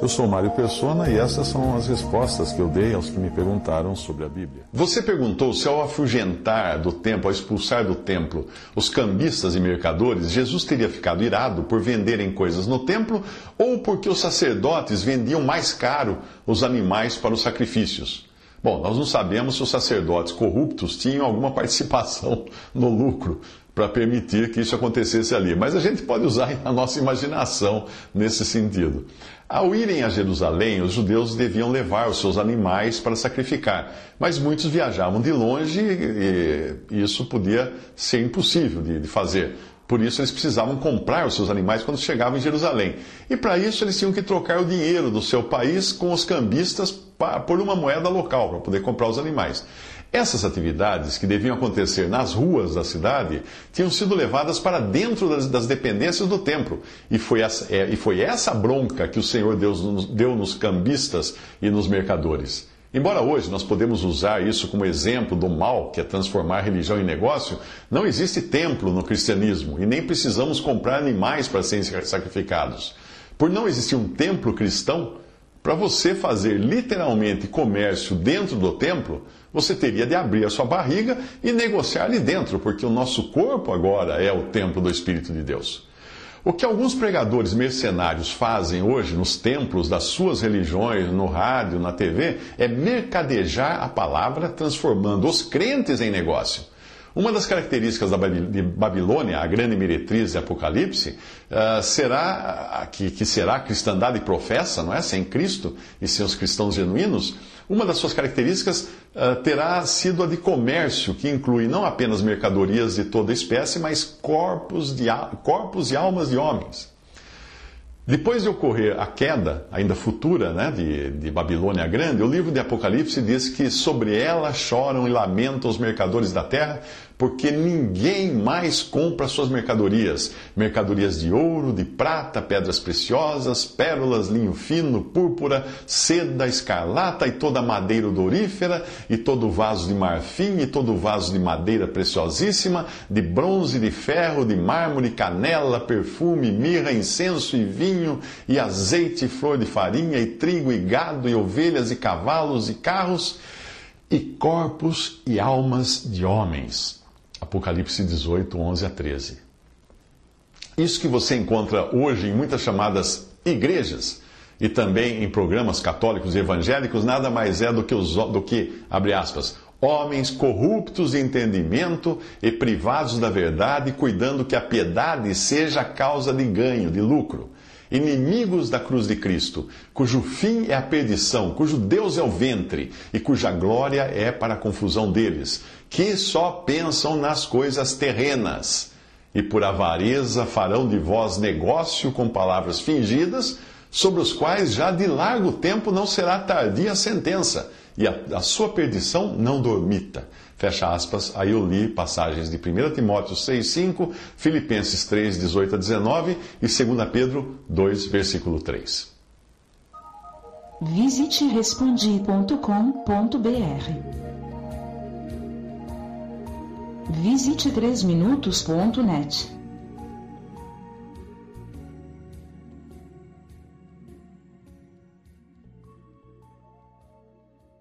Eu sou Mário Persona e essas são as respostas que eu dei aos que me perguntaram sobre a Bíblia. Você perguntou se ao afugentar do templo, ao expulsar do templo os cambistas e mercadores, Jesus teria ficado irado por venderem coisas no templo ou porque os sacerdotes vendiam mais caro os animais para os sacrifícios. Bom, nós não sabemos se os sacerdotes corruptos tinham alguma participação no lucro para permitir que isso acontecesse ali, mas a gente pode usar a nossa imaginação nesse sentido. Ao irem a Jerusalém, os judeus deviam levar os seus animais para sacrificar, mas muitos viajavam de longe e isso podia ser impossível de fazer. Por isso eles precisavam comprar os seus animais quando chegavam em Jerusalém. E para isso eles tinham que trocar o dinheiro do seu país com os cambistas por uma moeda local, para poder comprar os animais. Essas atividades, que deviam acontecer nas ruas da cidade, tinham sido levadas para dentro das, das dependências do templo. E foi, essa, é, e foi essa bronca que o Senhor Deus deu nos cambistas e nos mercadores. Embora hoje nós podemos usar isso como exemplo do mal, que é transformar religião em negócio, não existe templo no cristianismo e nem precisamos comprar animais para serem sacrificados. Por não existir um templo cristão, para você fazer literalmente comércio dentro do templo, você teria de abrir a sua barriga e negociar ali dentro, porque o nosso corpo agora é o templo do Espírito de Deus. O que alguns pregadores mercenários fazem hoje nos templos das suas religiões, no rádio, na TV, é mercadejar a palavra, transformando os crentes em negócio. Uma das características de Babilônia, a grande meretriz de Apocalipse, uh, será que, que será a cristandade professa, não é? Sem Cristo e sem os cristãos genuínos. Uma das suas características uh, terá sido a de comércio, que inclui não apenas mercadorias de toda espécie, mas corpos, de, corpos e almas de homens. Depois de ocorrer a queda, ainda futura, né, de, de Babilônia Grande, o livro de Apocalipse diz que sobre ela choram e lamentam os mercadores da terra, porque ninguém mais compra suas mercadorias: mercadorias de ouro, de prata, pedras preciosas, pérolas, linho fino, púrpura, seda, escarlata e toda madeira odorífera, e todo vaso de marfim, e todo vaso de madeira preciosíssima, de bronze, de ferro, de mármore, canela, perfume, mirra, incenso e vinho, e azeite, flor de farinha, e trigo, e gado, e ovelhas, e cavalos, e carros, e corpos e almas de homens Apocalipse 18, 11 a 13. Isso que você encontra hoje em muitas chamadas igrejas e também em programas católicos e evangélicos nada mais é do que, os, do que abre aspas, homens corruptos de entendimento e privados da verdade, cuidando que a piedade seja causa de ganho, de lucro inimigos da cruz de Cristo, cujo fim é a perdição, cujo Deus é o ventre e cuja glória é para a confusão deles, que só pensam nas coisas terrenas. E por avareza farão de vós negócio com palavras fingidas, sobre os quais já de largo tempo não será tardia a sentença e a, a sua perdição não dormita. Fecha aspas, aí eu li passagens de 1 Timóteo 6, 5, Filipenses 3, 18 a 19 e 2 Pedro 2, versículo 3. Visite respondi.com.br. Visite 3minutos.net.